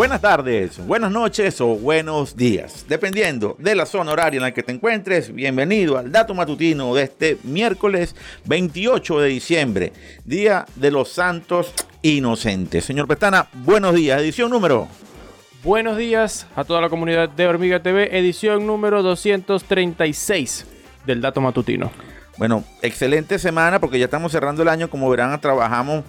Buenas tardes, buenas noches o buenos días, dependiendo de la zona horaria en la que te encuentres. Bienvenido al dato matutino de este miércoles 28 de diciembre, Día de los Santos Inocentes. Señor Pestana, buenos días, edición número. Buenos días a toda la comunidad de Hormiga TV, edición número 236 del dato matutino. Bueno, excelente semana porque ya estamos cerrando el año. Como verán, trabajamos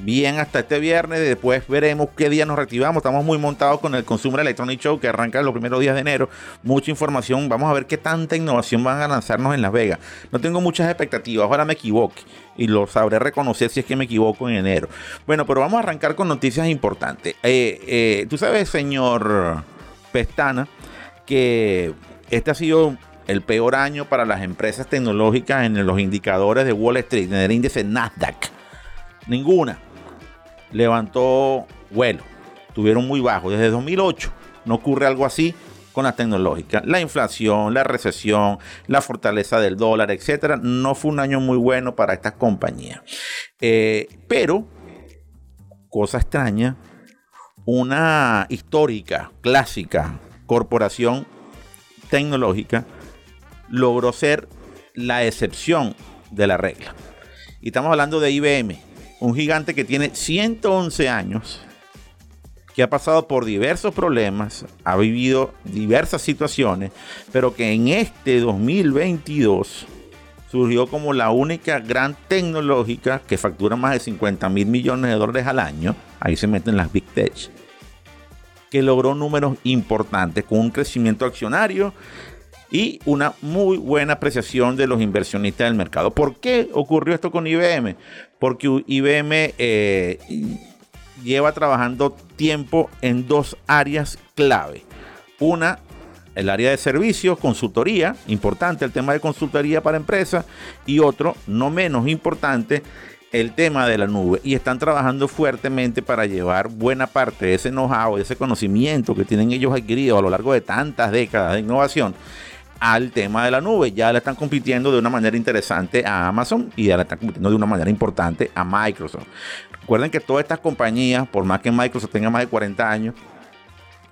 bien hasta este viernes. Después veremos qué día nos reactivamos. Estamos muy montados con el Consumer Electronic Show que arranca los primeros días de enero. Mucha información. Vamos a ver qué tanta innovación van a lanzarnos en Las Vegas. No tengo muchas expectativas. Ojalá me equivoque y lo sabré reconocer si es que me equivoco en enero. Bueno, pero vamos a arrancar con noticias importantes. Eh, eh, tú sabes, señor Pestana, que este ha sido el peor año para las empresas tecnológicas en los indicadores de Wall Street, en el índice Nasdaq. Ninguna levantó vuelo. Tuvieron muy bajo. Desde 2008 no ocurre algo así con las tecnológicas. La inflación, la recesión, la fortaleza del dólar, etcétera, no fue un año muy bueno para estas compañías. Eh, pero, cosa extraña, una histórica, clásica corporación tecnológica logró ser la excepción de la regla. Y estamos hablando de IBM, un gigante que tiene 111 años, que ha pasado por diversos problemas, ha vivido diversas situaciones, pero que en este 2022 surgió como la única gran tecnológica que factura más de 50 mil millones de dólares al año, ahí se meten las Big Tech, que logró números importantes con un crecimiento accionario y una muy buena apreciación de los inversionistas del mercado. ¿Por qué ocurrió esto con IBM? Porque IBM eh, lleva trabajando tiempo en dos áreas clave. Una, el área de servicios, consultoría, importante el tema de consultoría para empresas, y otro, no menos importante, el tema de la nube y están trabajando fuertemente para llevar buena parte de ese know-how, de ese conocimiento que tienen ellos adquirido a lo largo de tantas décadas de innovación al tema de la nube. Ya la están compitiendo de una manera interesante a Amazon y ya la están compitiendo de una manera importante a Microsoft. Recuerden que todas estas compañías, por más que Microsoft tenga más de 40 años,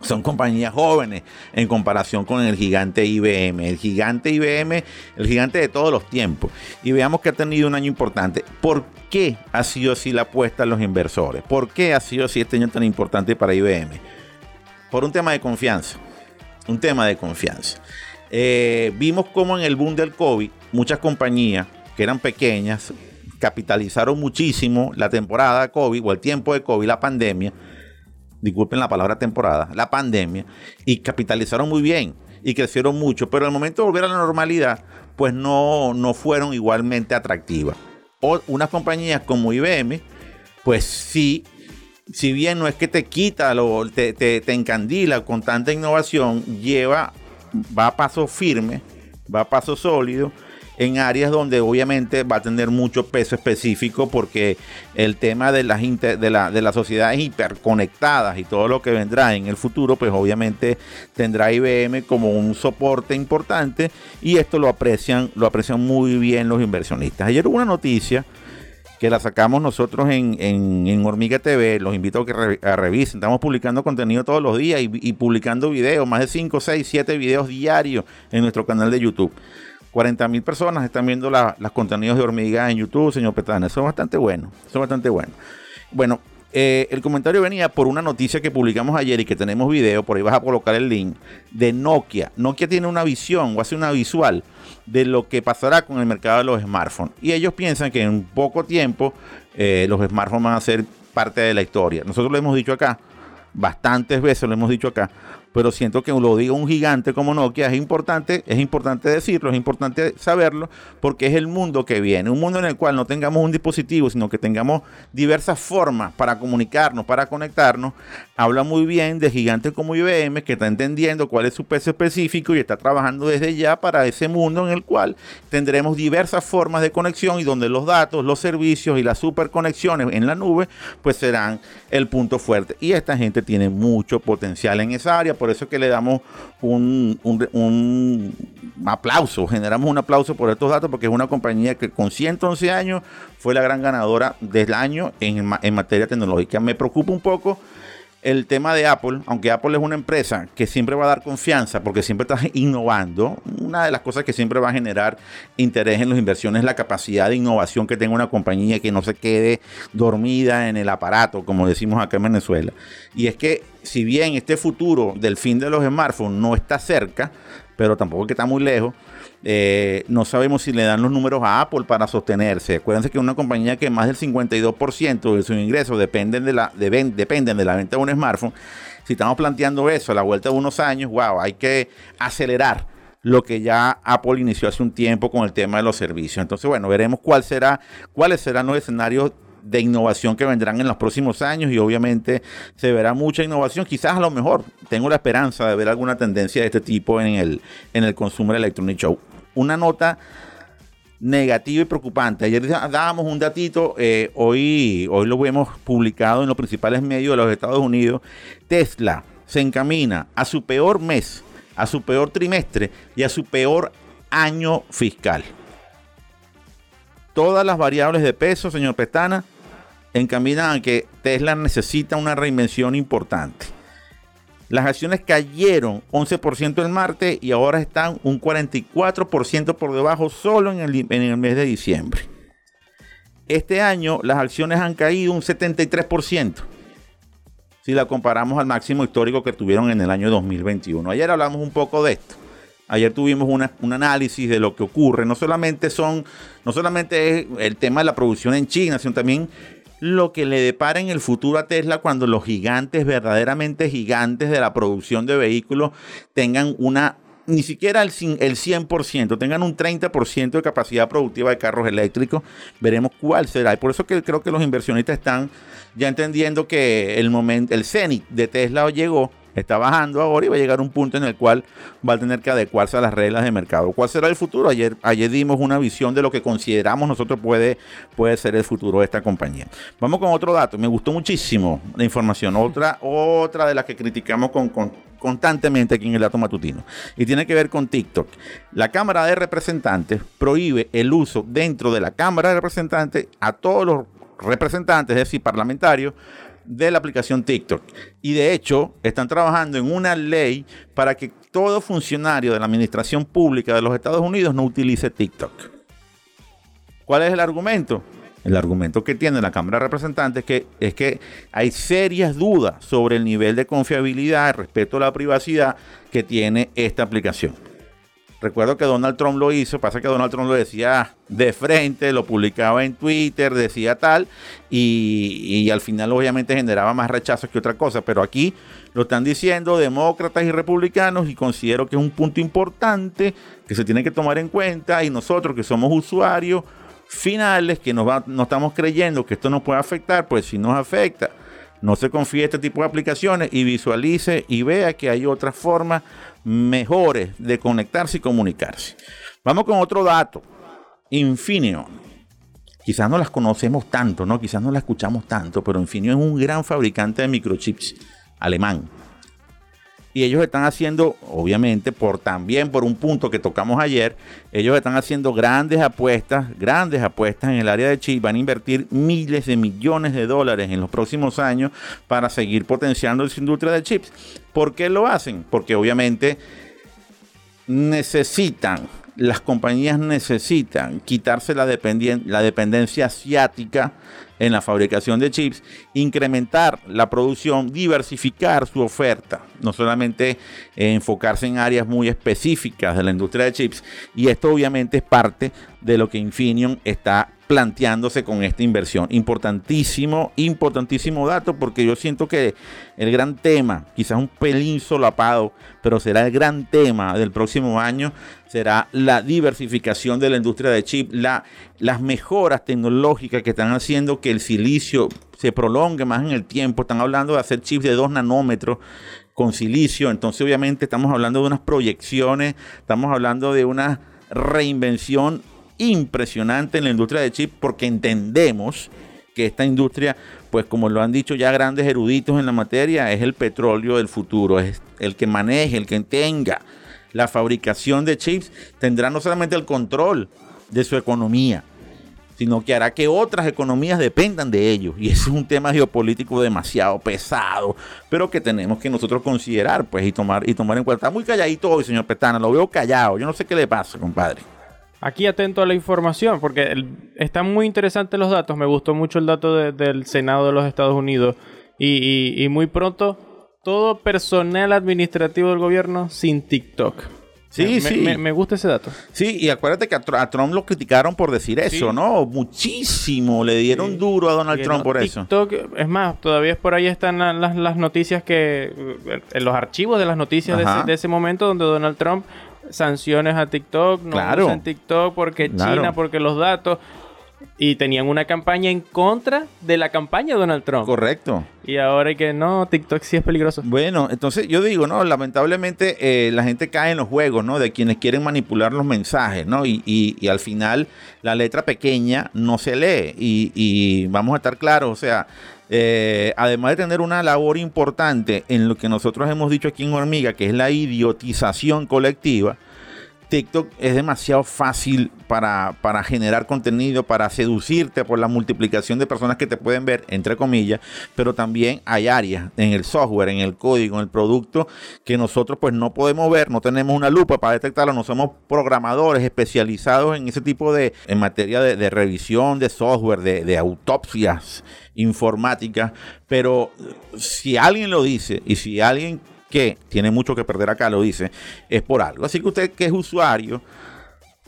son compañías jóvenes en comparación con el gigante IBM. El gigante IBM, el gigante de todos los tiempos. Y veamos que ha tenido un año importante. ¿Por qué ha sido así la apuesta de los inversores? ¿Por qué ha sido así este año tan importante para IBM? Por un tema de confianza. Un tema de confianza. Eh, vimos como en el boom del COVID, muchas compañías que eran pequeñas capitalizaron muchísimo la temporada COVID o el tiempo de COVID, la pandemia. Disculpen la palabra temporada, la pandemia, y capitalizaron muy bien y crecieron mucho, pero al momento de volver a la normalidad, pues no, no fueron igualmente atractivas. O unas compañías como IBM, pues sí, si bien no es que te quita, lo, te, te, te encandila con tanta innovación, lleva va a paso firme, va a paso sólido en áreas donde obviamente va a tener mucho peso específico porque el tema de las, de, la, de las sociedades hiperconectadas y todo lo que vendrá en el futuro, pues obviamente tendrá IBM como un soporte importante y esto lo aprecian, lo aprecian muy bien los inversionistas. Ayer hubo una noticia que la sacamos nosotros en, en, Hormiga TV. Los invito a que revisen. Estamos publicando contenido todos los días y, publicando videos, más de 5, 6, 7 videos diarios en nuestro canal de YouTube. 40 mil personas están viendo los contenidos de Hormiga en YouTube, señor Petana. Eso es bastante bueno. Eso es bastante bueno. Bueno, eh, el comentario venía por una noticia que publicamos ayer y que tenemos video, por ahí vas a colocar el link, de Nokia. Nokia tiene una visión o hace una visual de lo que pasará con el mercado de los smartphones. Y ellos piensan que en poco tiempo eh, los smartphones van a ser parte de la historia. Nosotros lo hemos dicho acá, bastantes veces lo hemos dicho acá, pero siento que lo diga un gigante como Nokia es importante, es importante decirlo, es importante saberlo, porque es el mundo que viene, un mundo en el cual no tengamos un dispositivo, sino que tengamos diversas formas para comunicarnos, para conectarnos. Habla muy bien de gigantes como IBM, que está entendiendo cuál es su peso específico y está trabajando desde ya para ese mundo en el cual tendremos diversas formas de conexión y donde los datos, los servicios y las superconexiones en la nube, pues serán el punto fuerte. Y esta gente tiene mucho potencial en esa área por eso es que le damos un, aplauso, generamos un aplauso por estos datos, porque es una compañía que con 111 años fue la gran ganadora del año en, en materia tecnológica. Me preocupa un poco el tema de Apple, aunque Apple es una empresa que siempre va a dar confianza porque siempre está innovando, una de las cosas que siempre va a generar interés en las inversiones es la capacidad de innovación que tenga una compañía que no se quede dormida en el aparato, como decimos acá en Venezuela. Y es que si bien este futuro del fin de los smartphones no está cerca, pero tampoco que está muy lejos, eh, no sabemos si le dan los números a Apple para sostenerse. Acuérdense que una compañía que más del 52% de sus ingresos dependen de, la, dependen de la venta de un smartphone. Si estamos planteando eso a la vuelta de unos años, wow, hay que acelerar lo que ya Apple inició hace un tiempo con el tema de los servicios. Entonces, bueno, veremos cuál será, cuáles serán los escenarios de innovación que vendrán en los próximos años y obviamente se verá mucha innovación. Quizás a lo mejor tengo la esperanza de ver alguna tendencia de este tipo en el, en el Consumer Electronic Show. Una nota negativa y preocupante. Ayer dábamos un datito, eh, hoy, hoy lo hemos publicado en los principales medios de los Estados Unidos. Tesla se encamina a su peor mes, a su peor trimestre y a su peor año fiscal todas las variables de peso, señor Pestana, encaminan a que Tesla necesita una reinvención importante. Las acciones cayeron 11% el martes y ahora están un 44% por debajo solo en el, mes de diciembre. Este año las acciones han caído un 73% si la comparamos al máximo histórico que tuvieron en el año 2021. Ayer hablamos un poco de esto. Ayer tuvimos un análisis de lo que ocurre. No solamente son, no solamente es el tema de la producción en China, sino también lo que le depara en el futuro a Tesla cuando los gigantes, verdaderamente gigantes de la producción de vehículos, tengan una ni siquiera el, el 100%, tengan un 30% de capacidad productiva de carros eléctricos, veremos cuál será. Y por eso que creo que los inversionistas están ya entendiendo que el momento, el cenit de Tesla llegó está bajando ahora y va a llegar un punto en el cual va a tener que adecuarse a las reglas de mercado. ¿Cuál será el futuro? Ayer, ayer dimos una visión de lo que consideramos nosotros puede, puede ser el futuro de esta compañía. Vamos con otro dato. Me gustó muchísimo la información. Otra, otra de las que criticamos con, constantemente aquí en el dato matutino. Y tiene que ver con TikTok. La Cámara de Representantes prohíbe el uso dentro de la Cámara de Representantes a todos los representantes, es decir, parlamentarios, de la aplicación TikTok. Y de hecho, están trabajando en una ley para que todo funcionario de la administración pública de los Estados Unidos no utilice TikTok. ¿Cuál es el argumento? El argumento que tiene la Cámara de Representantes que, es que hay serias dudas sobre el nivel de confiabilidad respecto a la privacidad que tiene esta aplicación. Recuerdo que Donald Trump lo hizo, pasa que Donald Trump lo decía de frente, lo publicaba en Twitter, decía tal, y, al final obviamente generaba más rechazos que otra cosa, pero aquí lo están diciendo demócratas y republicanos y considero que es un punto importante que se tiene que tomar en cuenta y nosotros que somos usuarios finales, que nos no estamos creyendo que esto nos puede afectar, pues si nos afecta, no se confíe este tipo de aplicaciones y visualice y vea que hay otras formas mejores de conectarse y comunicarse. Vamos con otro dato. Infineon. Quizás no las conocemos tanto, ¿no? Quizás no las escuchamos tanto, pero Infineon es un gran fabricante de microchips alemán. Y ellos están haciendo, obviamente, por también por un punto que tocamos ayer, ellos están haciendo grandes apuestas, grandes apuestas en el área de chips. Van a invertir miles de millones de dólares en los próximos años para seguir potenciando esa industria de chips. ¿Por qué lo hacen? Porque obviamente necesitan, las compañías necesitan quitarse la, la dependencia asiática en la fabricación de chips, incrementar la producción, diversificar su oferta, no solamente enfocarse en áreas muy específicas de la industria de chips, y esto obviamente es parte de lo que Infineon está planteándose con esta inversión. Importantísimo, importantísimo dato, porque yo siento que el gran tema, quizás un pelín solapado, pero será el gran tema del próximo año, será la diversificación de la industria de chip, la, las mejoras tecnológicas que están haciendo que el silicio se prolongue más en el tiempo. Están hablando de hacer chips de 2 nanómetros con silicio, entonces obviamente estamos hablando de unas proyecciones, estamos hablando de una reinvención impresionante en la industria de chip porque entendemos que esta industria, pues como lo han dicho ya grandes eruditos en la materia, es el petróleo del futuro, es el que maneje, el que tenga la fabricación de chips, tendrá no solamente el control de su economía, sino que hará que otras economías dependan de ellos. Y es un tema geopolítico demasiado pesado, pero que tenemos que nosotros considerar pues, y, tomar, y tomar en cuenta. Está muy calladito hoy, señor Petana, lo veo callado. Yo no sé qué le pasa, compadre. Aquí atento a la información, porque están muy interesantes los datos. Me gustó mucho el dato del Senado de los Estados Unidos. y muy pronto, todo personal administrativo del gobierno sin TikTok. Sí, sí. Me, gusta ese dato. Sí, y acuérdate que a, Trump lo criticaron por decir eso, ¿no? Muchísimo. Le dieron duro a Donald Trump por eso. Es más, todavía por ahí están las, noticias que. En los archivos de las noticias de ese, momento donde Donald Trump sanciones a TikTok, no claro. usan TikTok porque China, porque los datos. Y tenían una campaña en contra de la campaña de Donald Trump. Correcto. Y ahora que no, TikTok sí es peligroso. Bueno, entonces yo digo, ¿no? Lamentablemente eh, la gente cae en los juegos, ¿no? De quienes quieren manipular los mensajes, ¿no? Y, y, al final la letra pequeña no se lee. Y, y vamos a estar claros, o sea, eh, además de tener una labor importante en lo que nosotros hemos dicho aquí en Hormiga, que es la idiotización colectiva, TikTok es demasiado fácil para, para, generar contenido, para seducirte por la multiplicación de personas que te pueden ver, entre comillas, pero también hay áreas en el software, en el código, en el producto que nosotros pues no podemos ver, no tenemos una lupa para detectarlo, no somos programadores especializados en ese tipo de, en materia de, revisión de software, de, de autopsias informáticas, pero si alguien lo dice y si alguien que tiene mucho que perder acá, lo dice, es por algo. Así que usted que es usuario,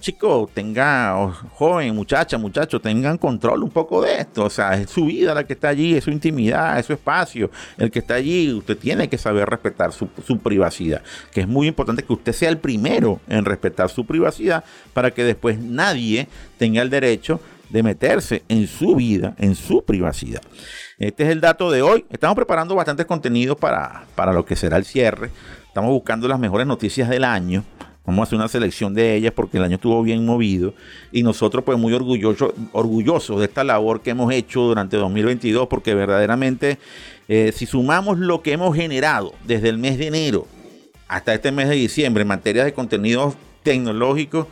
chico, tenga, joven, muchacha, muchacho, tengan control un poco de esto. O sea, es su vida la que está allí, es su intimidad, es su espacio. El que está allí, usted tiene que saber respetar su, su privacidad. Que es muy importante que usted sea el primero en respetar su privacidad para que después nadie tenga el derecho de meterse en su vida, en su privacidad. Este es el dato de hoy. Estamos preparando bastantes contenidos para, para lo que será el cierre. Estamos buscando las mejores noticias del año. Vamos a hacer una selección de ellas porque el año estuvo bien movido y nosotros pues muy orgullosos orgulloso de esta labor que hemos hecho durante 2022 porque verdaderamente eh, si sumamos lo que hemos generado desde el mes de enero hasta este mes de diciembre en materia de contenidos tecnológicos,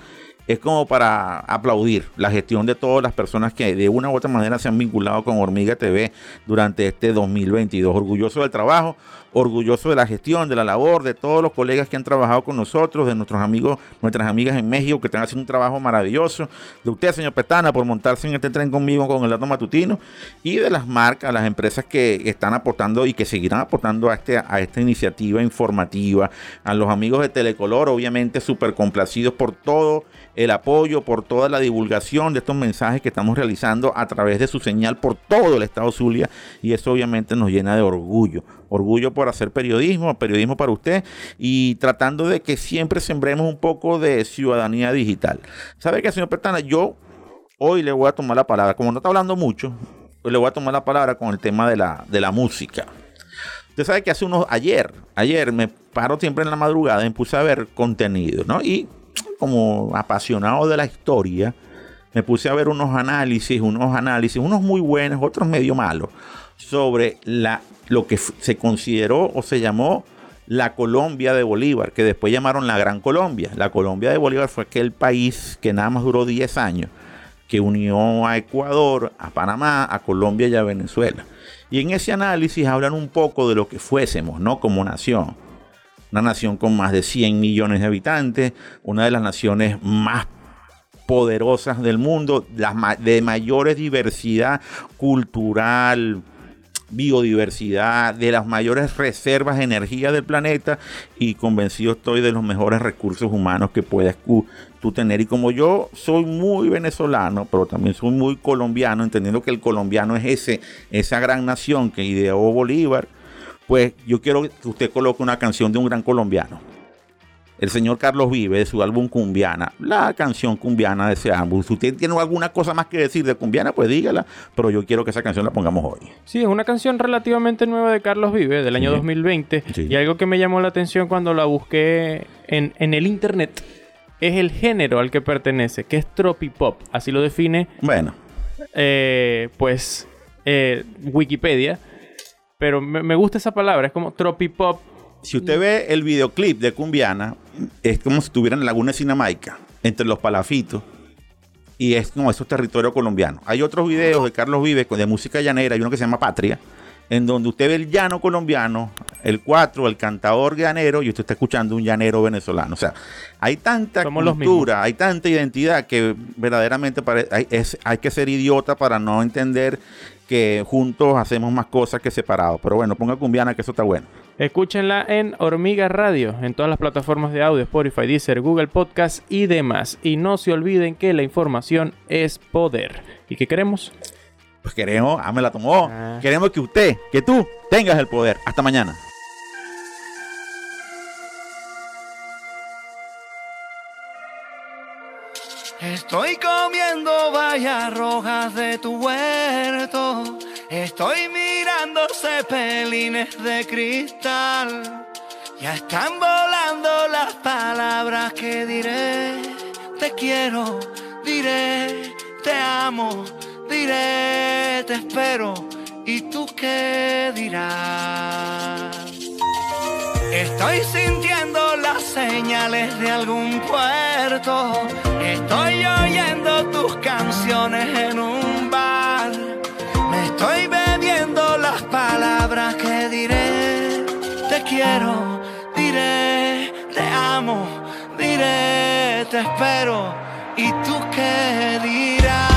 es como para aplaudir la gestión de todas las personas que de una u otra manera se han vinculado con Hormiga TV durante este 2022. Orgulloso del trabajo, orgulloso de la gestión, de la labor, de todos los colegas que han trabajado con nosotros, de nuestros amigos, nuestras amigas en México que están haciendo un trabajo maravilloso, de usted, señor Petana, por montarse en este tren conmigo con el dato matutino, y de las marcas, las empresas que están aportando y que seguirán aportando a, este, a esta iniciativa informativa, a los amigos de Telecolor, obviamente súper complacidos por todo el apoyo, por toda la divulgación de estos mensajes que estamos realizando a través de su señal por todo el estado Zulia, y eso obviamente nos llena de orgullo orgullo por hacer periodismo, periodismo para usted y tratando de que siempre sembremos un poco de ciudadanía digital. ¿Sabe qué, señor Pertana? Yo hoy le voy a tomar la palabra, como no está hablando mucho, le voy a tomar la palabra con el tema de la, de la música. Usted sabe que hace unos, ayer, ayer me paro siempre en la madrugada me puse a ver contenido, ¿no? Y como apasionado de la historia, me puse a ver unos análisis, unos análisis, unos muy buenos, otros medio malos, sobre la lo que se consideró o se llamó la Colombia de Bolívar, que después llamaron la Gran Colombia. La Colombia de Bolívar fue aquel país que nada más duró 10 años, que unió a Ecuador, a Panamá, a Colombia y a Venezuela. Y en ese análisis hablan un poco de lo que fuésemos, ¿no? Como nación. Una nación con más de 100 millones de habitantes, una de las naciones más poderosas del mundo, de mayores diversidad cultural, biodiversidad, de las mayores reservas de energía del planeta y convencido estoy de los mejores recursos humanos que puedes tú tener. Y como yo soy muy venezolano, pero también soy muy colombiano, entendiendo que el colombiano es ese, esa gran nación que ideó Bolívar, pues yo quiero que usted coloque una canción de un gran colombiano el señor Carlos Vive de su álbum Cumbiana, la canción cumbiana de ese álbum. Si usted tiene alguna cosa más que decir de Cumbiana, pues dígala, pero yo quiero que esa canción la pongamos hoy. Sí, es una canción relativamente nueva de Carlos Vive, del año 2020, y algo que me llamó la atención cuando la busqué en, el internet es el género al que pertenece, que es tropipop, así lo define. Bueno. Eh, pues eh, Wikipedia, pero me, me gusta esa palabra, es como tropipop si usted ve el videoclip de Cumbiana, es como si estuviera en la Laguna de Sinamaica, entre los palafitos. y es, no, eso es territorio colombiano. Hay otros videos de Carlos Vives de música llanera, hay uno que se llama Patria, en donde usted ve el llano colombiano, el cuatro, el cantador llanero, y usted está escuchando un llanero venezolano. O sea, hay tanta cultura, hay tanta identidad que verdaderamente hay, hay que ser idiota para no entender que juntos hacemos más cosas que separados. Pero bueno, ponga cumbiana que eso está bueno. Escúchenla en Hormiga Radio, en todas las plataformas de audio, Spotify, Deezer, Google Podcast y demás. Y no se olviden que la información es poder. ¿Y qué queremos? Pues queremos, ah, me la tomó. Ah. Queremos que usted, que tú tengas el poder. Hasta mañana. Estoy comiendo vallas rojas de tu huerto. Estoy mirando cepelines de cristal. Ya están volando las palabras que diré. Te quiero, diré, te amo diré, te espero, ¿y tú qué dirás? Estoy sintiendo señales de algún puerto, estoy oyendo tus canciones en un bar, me estoy bebiendo las palabras que diré, te quiero, diré, te amo, diré, te espero, ¿y tú qué dirás?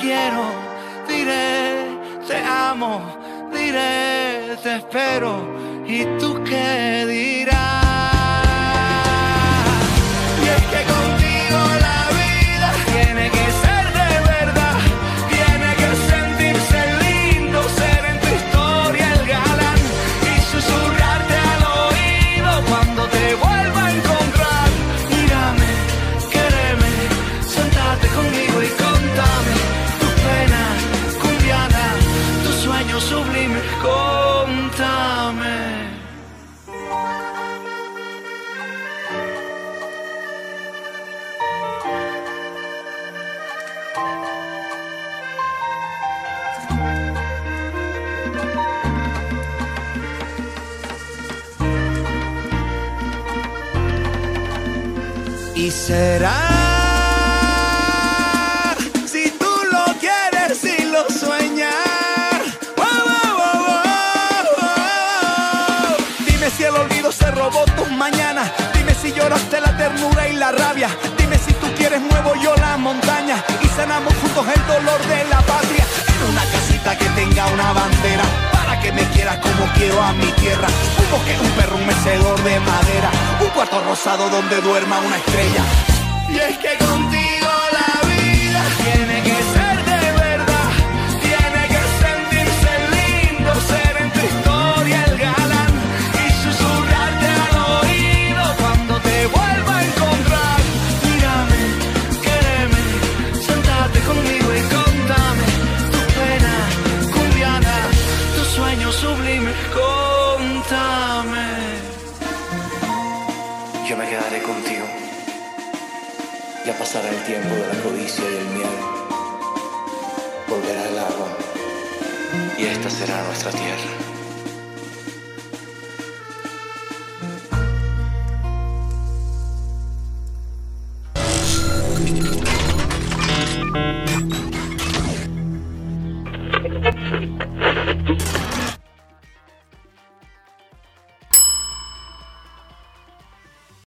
Quiero, diré, te amo, diré, te espero. ¿Y tú qué dirás? Lloraste la ternura y la rabia. Dime si tú quieres muevo yo la montaña y sanamos juntos el dolor de la patria. En una casita que tenga una bandera que me quieras como quiero a mi tierra. Un bosque, un perro, un mecedor de madera. Un cuarto rosado donde duerma una estrella. Y es que contigo la vida tiene contame. Yo me quedaré contigo. Ya pasará el tiempo de la codicia y el miedo. Volverá el agua y esta será nuestra tierra.